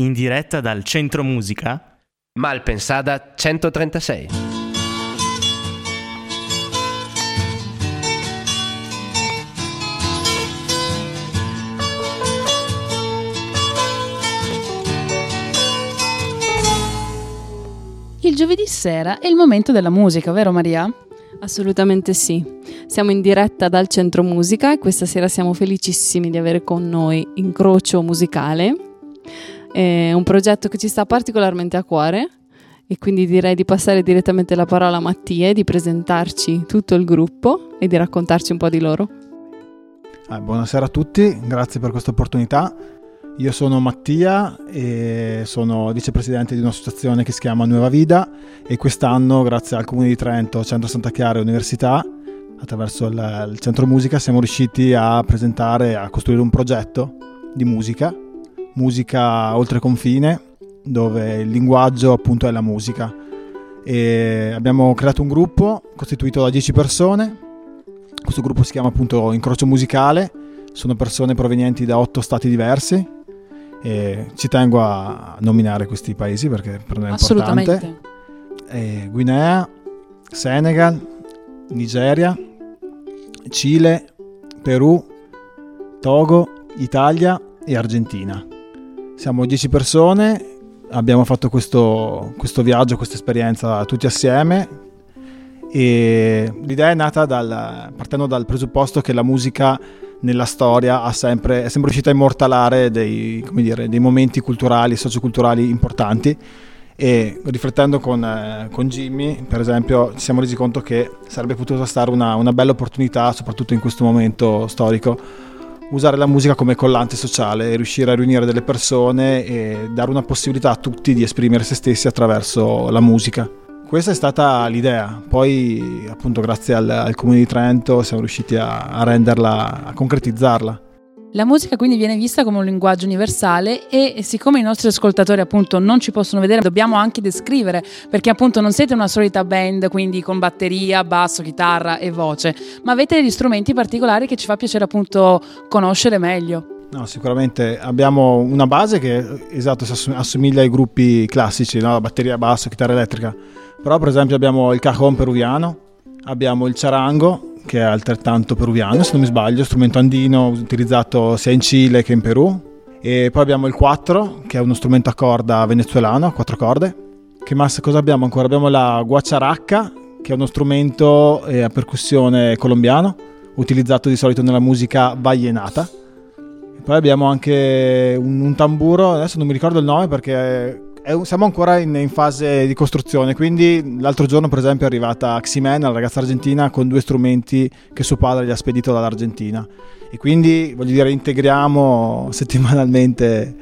in diretta dal Centro Musica Malpensada 136. Il giovedì sera è il momento della musica, vero Maria? Assolutamente sì. Siamo in diretta dal Centro Musica e questa sera siamo felicissimi di avere con noi Incrocio Musicale, è un progetto che ci sta particolarmente a cuore e quindi direi di passare direttamente la parola a Mattia e di presentarci tutto il gruppo e di raccontarci un po' di loro. Ah, buonasera a tutti, grazie per questa opportunità. Io sono Mattia e sono vicepresidente di un'associazione che si chiama Nuova Vida e quest'anno, grazie al Comune di Trento, Centro Santa Chiara e Università, attraverso il, il Centro Musica, siamo riusciti a presentare, a costruire un progetto di musica, musica oltre confine, dove il linguaggio appunto è la musica. E abbiamo creato un gruppo costituito da 10 persone, questo gruppo si chiama appunto Incrocio Musicale, sono persone provenienti da 8 stati diversi e ci tengo a nominare questi paesi perché per noi è importante. E Guinea, Senegal, Nigeria, Cile, Perù, Togo, Italia e Argentina. Siamo 10 persone, abbiamo fatto questo, questo viaggio, questa esperienza tutti assieme. E l'idea è nata dal, partendo dal presupposto che la musica nella storia sempre, è sempre riuscita a immortalare dei, dire, dei momenti culturali, socioculturali importanti. E riflettendo con, eh, con, Jimmy, per esempio, ci siamo resi conto che sarebbe potuta stare una, una, bella opportunità, soprattutto in questo momento storico, usare la musica come collante sociale, riuscire a riunire delle persone e dare una possibilità a tutti di esprimere se stessi attraverso la musica. Questa è stata l'idea, poi appunto grazie al, al Comune di Trento siamo riusciti a, a renderla, a concretizzarla. La musica quindi viene vista come un linguaggio universale e siccome i nostri ascoltatori appunto non ci possono vedere dobbiamo anche descrivere perché appunto non siete una solita band quindi con batteria, basso, chitarra e voce ma avete degli strumenti particolari che ci fa piacere appunto conoscere meglio. No, sicuramente abbiamo una base che esatto assomiglia ai gruppi classici, no? batteria, basso, chitarra elettrica però per esempio abbiamo il cajon peruviano, abbiamo il charango che è altrettanto peruviano se non mi sbaglio, strumento andino utilizzato sia in Cile che in Perù e poi abbiamo il quattro che è uno strumento a corda venezuelano a quattro corde. Che massa cosa abbiamo ancora? Abbiamo la guacciaracca che è uno strumento eh, a percussione colombiano utilizzato di solito nella musica vallenata. poi abbiamo anche un, un tamburo, adesso non mi ricordo il nome perché un, siamo ancora in, in, fase di costruzione, quindi l'altro giorno per esempio è arrivata Ximen, la ragazza argentina, con due strumenti che suo padre gli ha spedito dall'Argentina e quindi voglio dire integriamo settimanalmente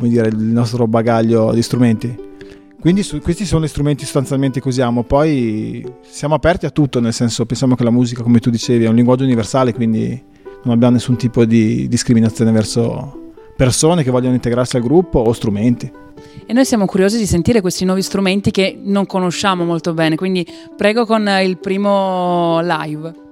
dire, il nostro bagaglio di strumenti. Quindi su, questi sono gli strumenti sostanzialmente che usiamo, poi siamo aperti a tutto, nel senso pensiamo che la musica, come tu dicevi, è un linguaggio universale, quindi non abbiamo nessun tipo di discriminazione verso persone che vogliono integrarsi al gruppo o strumenti. E noi siamo curiosi di sentire questi nuovi strumenti che non conosciamo molto bene, quindi prego con il primo live.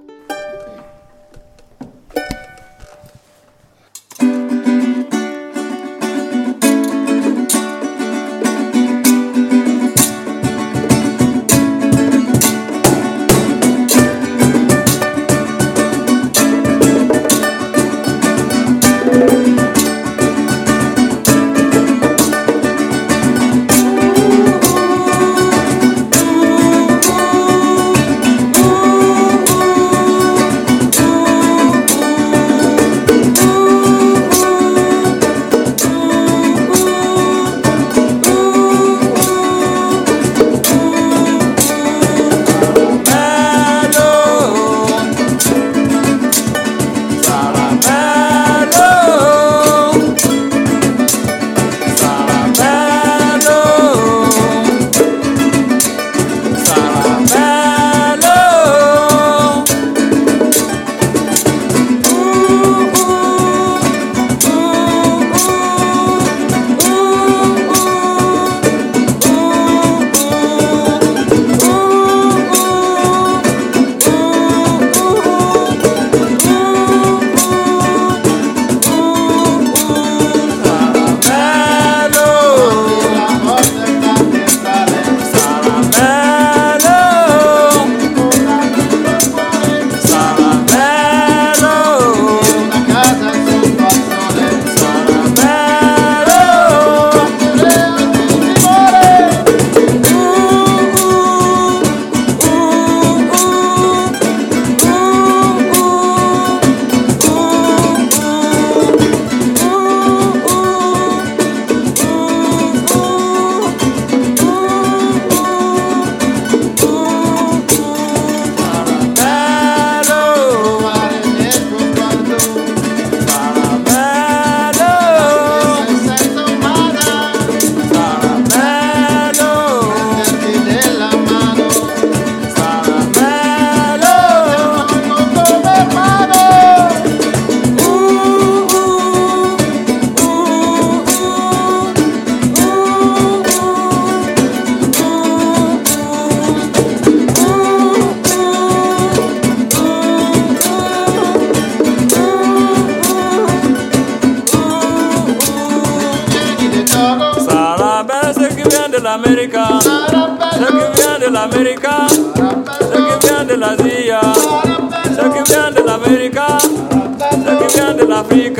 America, ceux qui viennent de l'Afrique,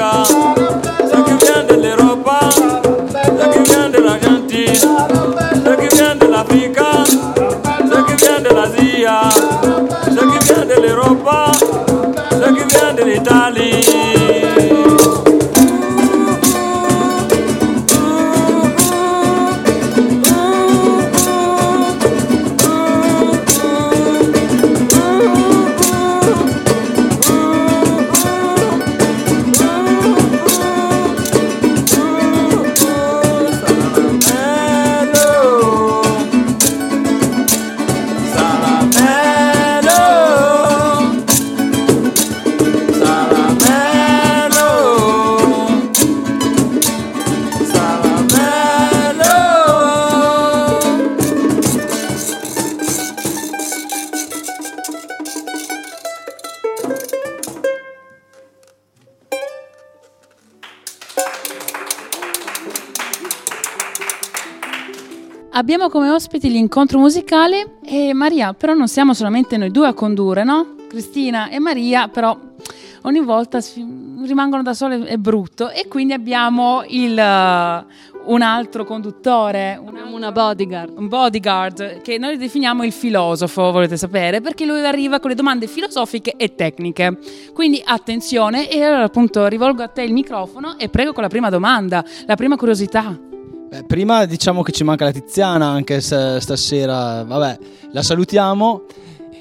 ceux qui viennent de l'Europe, ceux qui viennent de l'Argentine, ceux qui viennent de l'Afrique, ceux qui viennent de l'Asie, ceux qui viennent de l'Europe, qui de l'Italie. Abbiamo come ospiti l'incontro musicale e Maria, però non siamo solamente noi due a condurre, no? Cristina e Maria, però ogni volta rimangono da sole, è brutto. E quindi abbiamo il, eh, un altro conduttore, un, Abbiamo una bodyguard. un bodyguard, che noi definiamo il filosofo, volete sapere, perché lui arriva con le domande filosofiche e tecniche. Quindi attenzione, e allora appunto rivolgo a te il microfono e prego con la prima domanda, la prima curiosità. Beh, prima diciamo che ci manca la Tiziana anche se stasera, vabbè, la salutiamo.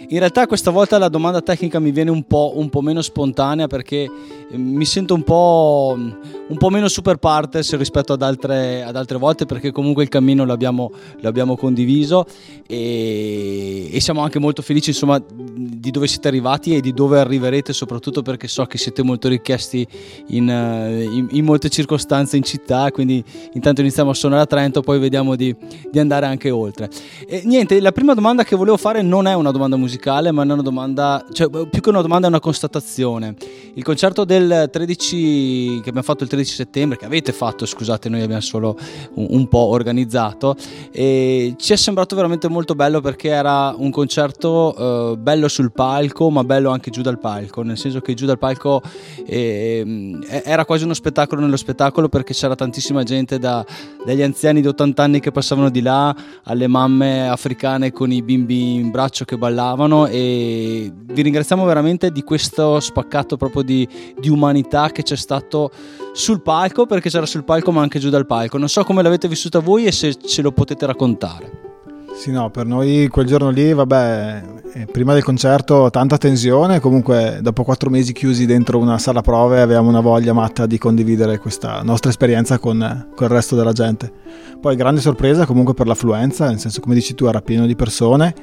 In realtà questa volta la domanda tecnica mi viene un po', un po' meno spontanea perché mi sento un po', un po' meno super partes rispetto ad altre, ad altre volte perché comunque il cammino l'abbiamo, l'abbiamo condiviso e, e siamo anche molto felici insomma di dove siete arrivati e di dove arriverete soprattutto perché so che siete molto richiesti in, in- in molte circostanze in città quindi intanto iniziamo a suonare a Trento poi vediamo di, di andare anche oltre. E niente la prima domanda che volevo fare non è una domanda musicale ma è una domanda cioè più che una domanda è una constatazione. Il concerto del 13 che abbiamo fatto il 13 settembre che avete fatto scusate noi abbiamo solo un, un po' organizzato ci è sembrato veramente molto bello perché era un concerto eh, bello sul palco ma bello anche giù dal palco nel senso che giù dal palco ehm, e- era quasi uno spettacolo nello spettacolo perché c'era tantissima gente da- dagli anziani di 80 anni che passavano di là alle mamme africane con i bimbi in braccio che ballavano e vi ringraziamo veramente di questo spaccato proprio di, di umanità che c'è stato sul palco perché c'era sul palco ma anche giù dal palco. Non so come l'avete vissuta voi e se ce lo potete raccontare. Sì, no, per noi quel giorno lì, vabbè, eh, prima del concerto tanta tensione, comunque dopo quattro mesi chiusi dentro una sala prove avevamo una voglia matta di condividere questa nostra esperienza con, con il resto della gente. Poi grande sorpresa comunque per l'affluenza, nel senso come dici tu era pieno di persone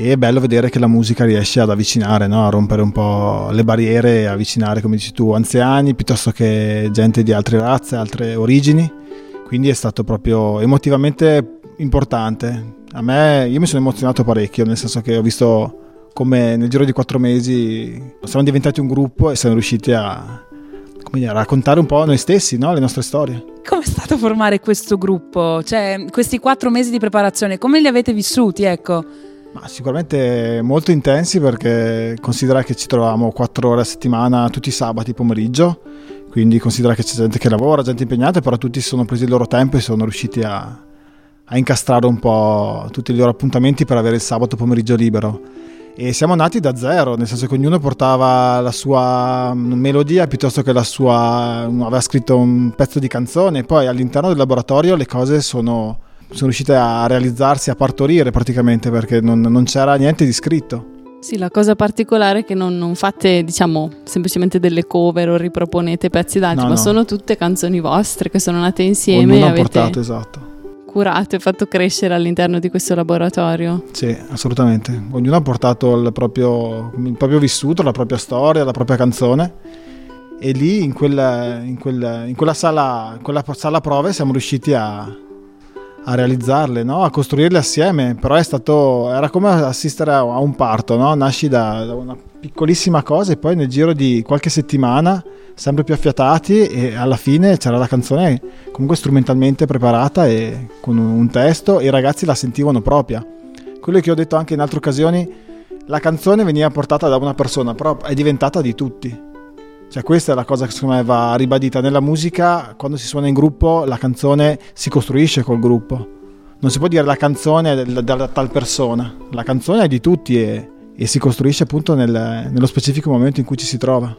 e è bello vedere che la musica riesce ad avvicinare, no? a rompere un po' le barriere e avvicinare, come dici tu, anziani piuttosto che gente di altre razze, altre origini. Quindi è stato proprio emotivamente importante. A me, io mi sono emozionato parecchio, nel senso che ho visto come nel giro di quattro mesi siamo diventati un gruppo e siamo riusciti a, dire, a raccontare un po' noi stessi, no? le nostre storie. Come è stato formare questo gruppo? Cioè, questi quattro mesi di preparazione, come li avete vissuti, ecco? Ma sicuramente molto intensi perché considera che ci troviamo quattro ore a settimana tutti i sabati pomeriggio, quindi considera che c'è gente che lavora, gente impegnata, però tutti si sono presi il loro tempo e sono riusciti a, a incastrare un po' tutti i loro appuntamenti per avere il sabato pomeriggio libero. E siamo nati da zero, nel senso che ognuno portava la sua melodia piuttosto che la sua... aveva scritto un pezzo di canzone, poi all'interno del laboratorio le cose sono, sono riuscite a realizzarsi, a partorire praticamente perché non, non c'era niente di scritto. Sì, la cosa particolare è che non, non fate, diciamo, semplicemente delle cover o riproponete pezzi d'altri, No, ma no. sono tutte canzoni vostre che sono nate insieme e Ognuno ha avete portato, esatto. curato e fatto crescere all'interno di questo laboratorio. Sì, assolutamente. Ognuno ha portato il proprio, il proprio vissuto, la propria storia, la propria canzone. E lì in quella, in quella, in quella sala, in quella sala prove siamo riusciti a, a realizzarle, no? a costruirle assieme, però stato, era come assistere a un parto, no? nasci da, da, una piccolissima cosa e poi nel giro di qualche settimana sempre più affiatati e alla fine c'era la canzone comunque strumentalmente preparata e con un testo e i ragazzi la sentivano propria. Quello che ho detto anche in altre occasioni, la canzone veniva portata da una persona, però è diventata di tutti. Cioè questa è la cosa che secondo me va ribadita nella musica, quando si suona in gruppo la canzone si costruisce col gruppo. Non si può dire la canzone è della tal persona, la canzone è di tutti e, e si costruisce appunto nel, nello specifico momento in cui ci si trova.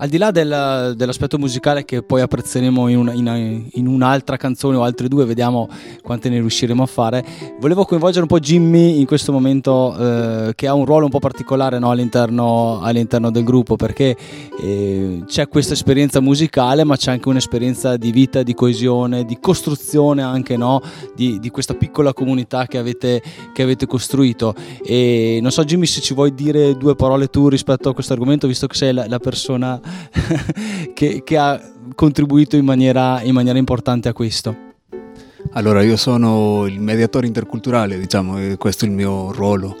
Al di là del, dell'aspetto musicale che poi apprezzeremo in, una, in, in, un'altra canzone o altre due, vediamo quante ne riusciremo a fare, volevo coinvolgere un po' Jimmy in questo momento eh, che ha un ruolo un po' particolare no, all'interno, all'interno, del gruppo perché eh, c'è questa esperienza musicale ma c'è anche un'esperienza di vita, di coesione, di costruzione anche no, di, di, questa piccola comunità che avete, che avete costruito. E non so Jimmy se ci vuoi dire due parole tu rispetto a questo argomento visto che sei la, la persona che, che, ha contribuito in maniera, in maniera importante a questo? Allora, io sono il mediatore interculturale, diciamo, e questo è il mio ruolo.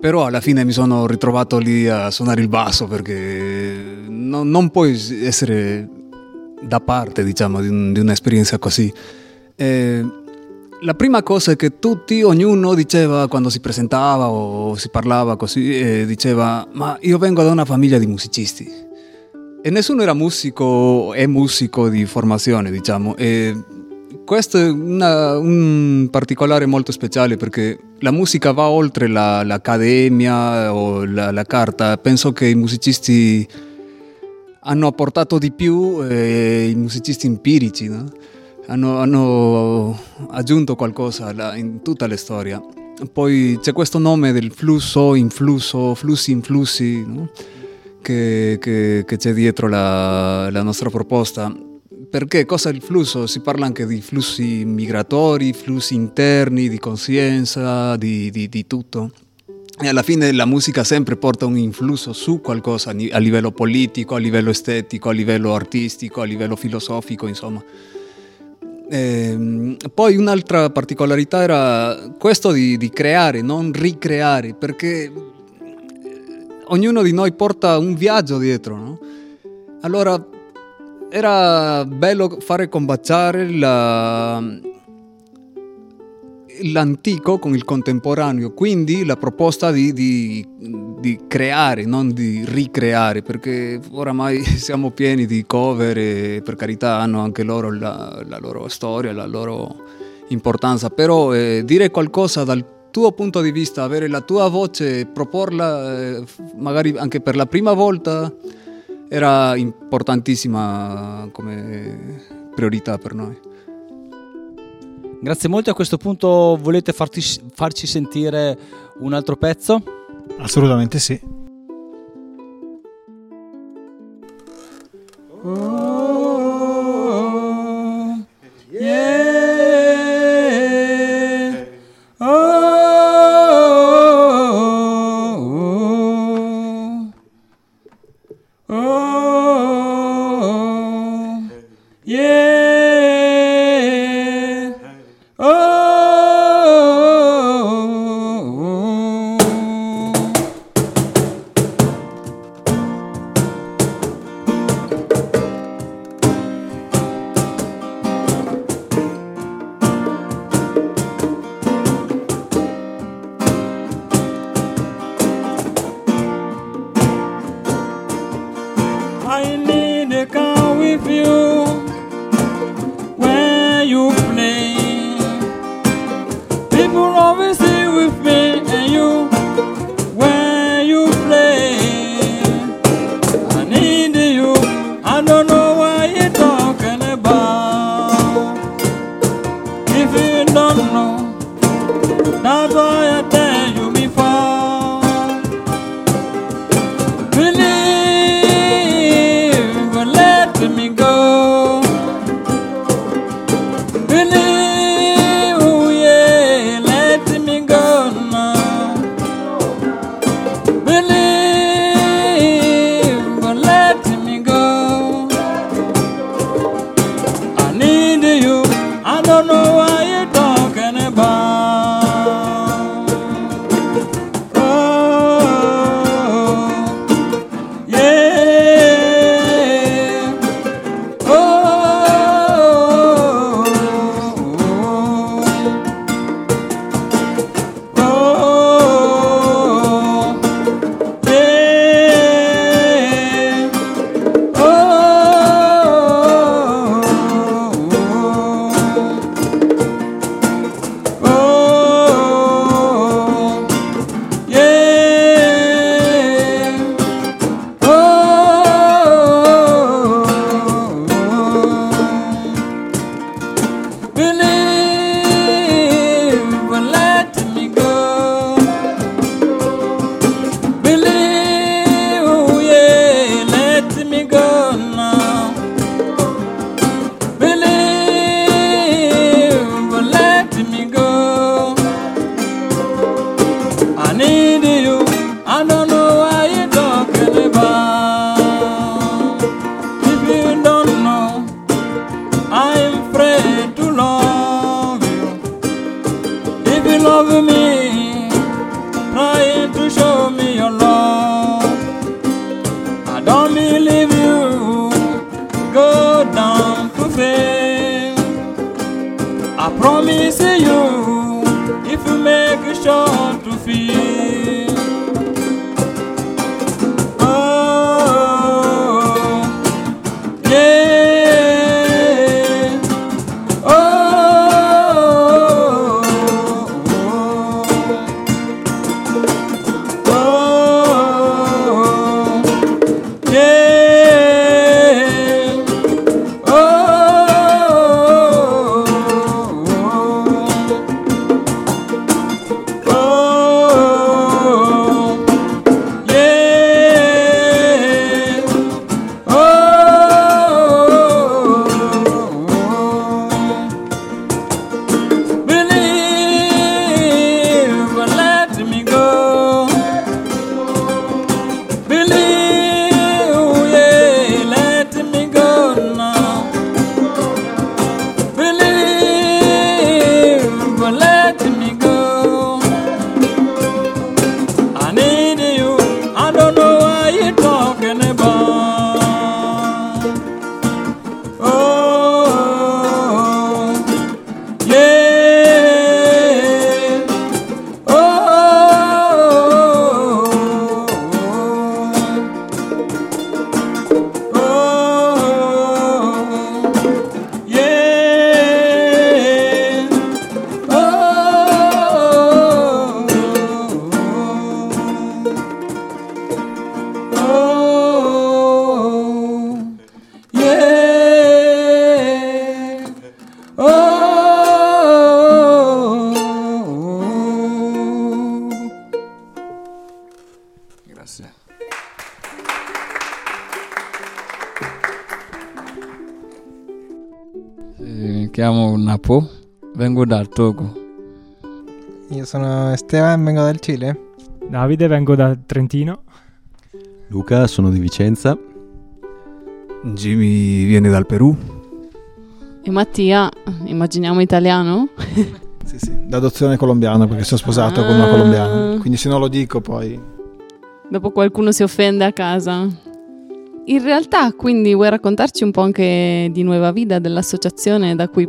Però alla fine mi sono ritrovato lì a suonare il basso perché non, non puoi essere da parte, diciamo, di, un, di un'esperienza così. E la prima cosa che tutti, ognuno diceva quando si presentava o si parlava così, diceva, ma io vengo da una famiglia di musicisti. E nessuno era musico, è musico di formazione, diciamo. E questo è una, un particolare molto speciale perché la musica va oltre la, l'accademia o la, la, carta. Penso che i musicisti hanno apportato di più, eh, i musicisti empirici, no? hanno, hanno, aggiunto qualcosa alla, in tutta la storia. Poi c'è questo nome del flusso, influsso, flussi, influssi. No? Che, che, che c'è dietro la, la, nostra proposta. Perché cosa è il flusso? Si parla anche di flussi migratori, flussi interni, di coscienza, di, di, di tutto. E alla fine la musica sempre porta un influsso su qualcosa a livello politico, a livello estetico, a livello artistico, a livello filosofico, insomma. E ehm, poi un'altra particolarità era questo di, di, creare, non ricreare, perché ognuno di noi porta un viaggio dietro, no? Allora era bello fare combaciare la, l'antico con il contemporaneo, quindi la proposta di, di, di, creare, non di ricreare, perché oramai siamo pieni di cover e per carità hanno anche loro la, la loro storia, la loro importanza, però eh, dire qualcosa dal tuo punto di vista, avere la tua voce, proporla eh, magari anche per la prima volta, era importantissima come priorità per noi. Grazie molto, a questo punto volete farti, farci sentire un altro pezzo? Assolutamente sì. don't love me, try to show me your love. I don't believe you. Go down to fail. I promise you, if you make a sure Napo, vengo dal Togo. Io sono Esteban, vengo dal Cile. Davide, vengo da Trentino. Luca, sono di Vicenza. Jimmy viene dal Perù. E Mattia, immaginiamo italiano? Sì, sì, d'adozione colombiana perché sono sposato con Ah. una colombiana. Quindi se non lo dico poi... Dopo qualcuno si offende a casa. In realtà, quindi, vuoi raccontarci un po' anche di Nueva Vida, dell'associazione da cui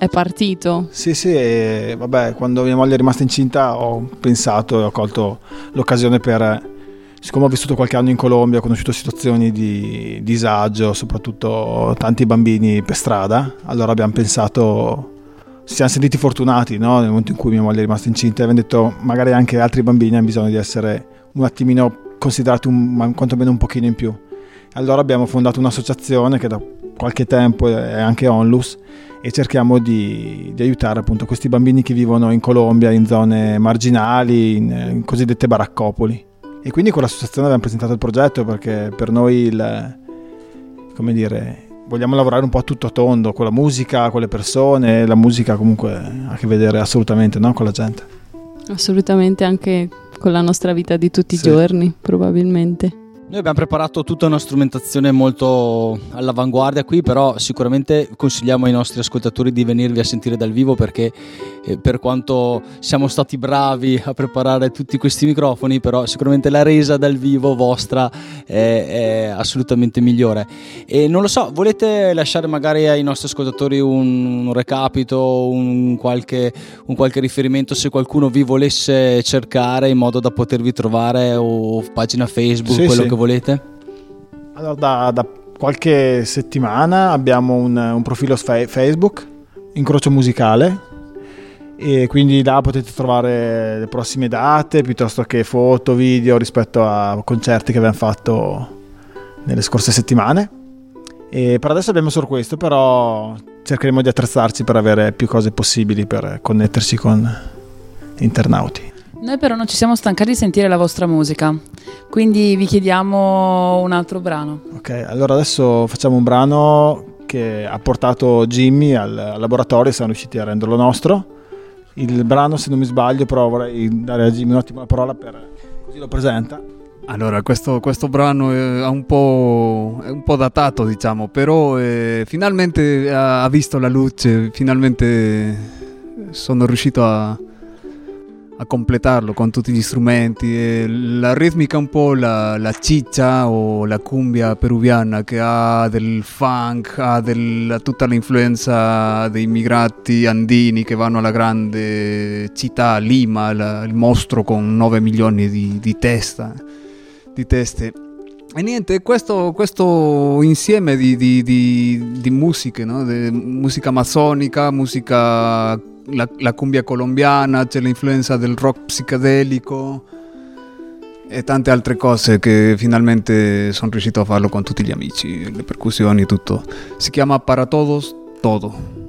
è partito? Sì, sì, e vabbè, quando mia moglie è rimasta incinta ho pensato e ho colto l'occasione per... Siccome ho vissuto qualche anno in Colombia, ho conosciuto situazioni di disagio, soprattutto tanti bambini per strada, allora abbiamo pensato, ci siamo sentiti fortunati no? nel momento in cui mia moglie è rimasta incinta e abbiamo detto magari anche altri bambini hanno bisogno di essere un attimino considerati un, quantomeno un pochino in più. Allora abbiamo fondato un'associazione che da qualche tempo è anche Onlus e cerchiamo di, di aiutare appunto questi bambini che vivono in Colombia, in zone marginali, in, in cosiddette baraccopoli. E quindi con l'associazione abbiamo presentato il progetto perché per noi il, come dire, vogliamo lavorare un po' a tutto tondo con la musica, con le persone, la musica comunque ha a che vedere assolutamente no? con la gente. Assolutamente anche con la nostra vita di tutti Sì. i giorni, probabilmente. Noi abbiamo preparato tutta una strumentazione molto all'avanguardia qui, però sicuramente consigliamo ai nostri ascoltatori di venirvi a sentire dal vivo perché eh, per quanto siamo stati bravi a preparare tutti questi microfoni, però sicuramente la resa dal vivo vostra è, è assolutamente migliore. E non lo so, volete lasciare magari ai nostri ascoltatori un, un recapito, un qualche, un qualche riferimento se qualcuno vi volesse cercare in modo da potervi trovare o pagina Facebook, Sì, quello sì. che volete? Allora, da, da qualche settimana abbiamo un, un profilo Fe- Facebook, Incrocio Musicale, e quindi là potete trovare le prossime date piuttosto che foto, video rispetto a concerti che abbiamo fatto nelle scorse settimane. E per adesso abbiamo solo questo, però cercheremo di attrezzarci per avere più cose possibili per connettersi con internauti. Noi però non ci siamo stancati di sentire la vostra musica, quindi vi chiediamo un altro brano. Ok, allora adesso facciamo un brano che ha portato Jimmy al, al laboratorio e siamo riusciti a renderlo nostro. Il brano, se non mi sbaglio, però vorrei dare a Jimmy un attimo la parola per così lo presenta. Allora, questo, questo brano è un, po', è un po' datato, diciamo, però eh, finalmente ha, ha visto la luce, finalmente sono riuscito a, a completarlo con tutti gli strumenti. La ritmica è un po' la, la ciccia o la cumbia peruviana che ha del funk, ha del, tutta l'influenza dei immigrati andini che vanno alla grande città, Lima, la, il mostro con 9 milioni di, di, testa, di teste. E niente, questo, questo insieme di, di, di, di musiche, no? musica amazzonica, musica la, la cumbia colombiana, c'è l'influenza del rock psichedelico e tante altre cose che finalmente sono riuscito a farlo con tutti gli amici, le percussioni, tutto. Si chiama Para Todos Todo.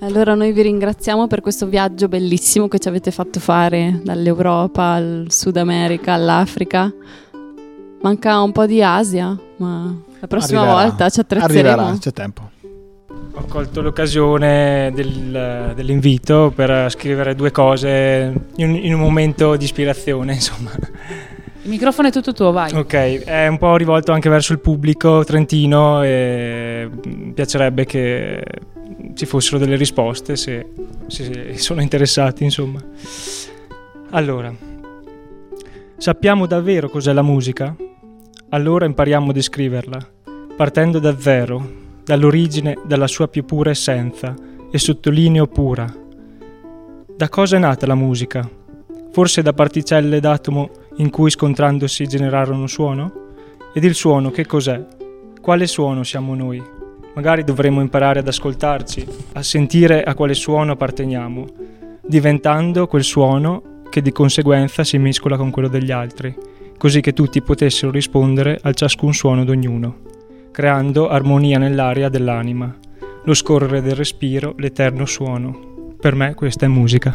Allora noi vi ringraziamo per questo viaggio bellissimo che ci avete fatto fare dall'Europa al Sud America all'Africa. Manca un po' di Asia, ma la prossima Arriverà. volta ci attrezzeremo. Arriverà, c'è tempo. Ho colto l'occasione del- dell'invito per scrivere due cose in, in un momento di ispirazione, insomma. Il microfono è tutto tuo, vai. Ok, è un po' rivolto anche verso il pubblico trentino e mi piacerebbe che ci fossero delle risposte se, se sono interessati, insomma. Allora, sappiamo davvero cos'è la musica? Allora impariamo a descriverla, partendo da zero, dall'origine, dalla sua più pura essenza, e sottolineo pura. Da cosa è nata la musica? Forse da particelle d'atomo in cui scontrandosi generarono suono? Ed il suono che cos'è? Quale suono siamo noi? Magari dovremmo imparare ad ascoltarci, a sentire a quale suono apparteniamo, diventando quel suono che di conseguenza si mescola con quello degli altri, così che tutti potessero rispondere al ciascun suono d'ognuno, creando armonia nell'aria dell'anima, lo scorrere del respiro, l'eterno suono. Per me questa è musica.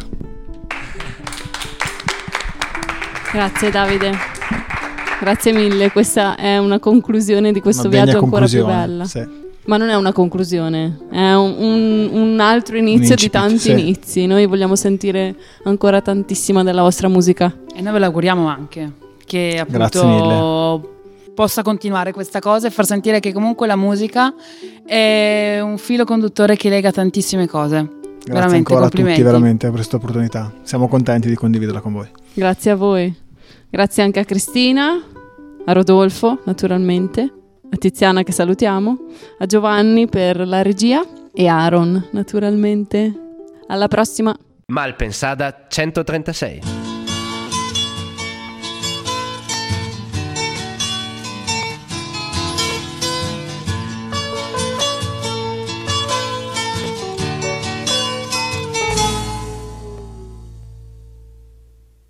Grazie Davide. Grazie mille, questa è una conclusione di questo viaggio ancora più bella. sì. Ma non è una conclusione, è un, un- un altro inizio di incipit, tanti sì. inizi. Noi vogliamo sentire ancora tantissima della vostra musica. E noi ve l'auguriamo anche che appunto possa continuare questa cosa e far sentire che comunque la musica è un filo conduttore che lega tantissime cose. Grazie veramente, ancora a tutti veramente per questa opportunità. Siamo contenti di condividerla con voi. Grazie a voi. Grazie anche a Cristina, a Rodolfo, naturalmente, a Tiziana che salutiamo, a Giovanni per la regia e a Aaron, naturalmente. Alla prossima. Malpensada 136.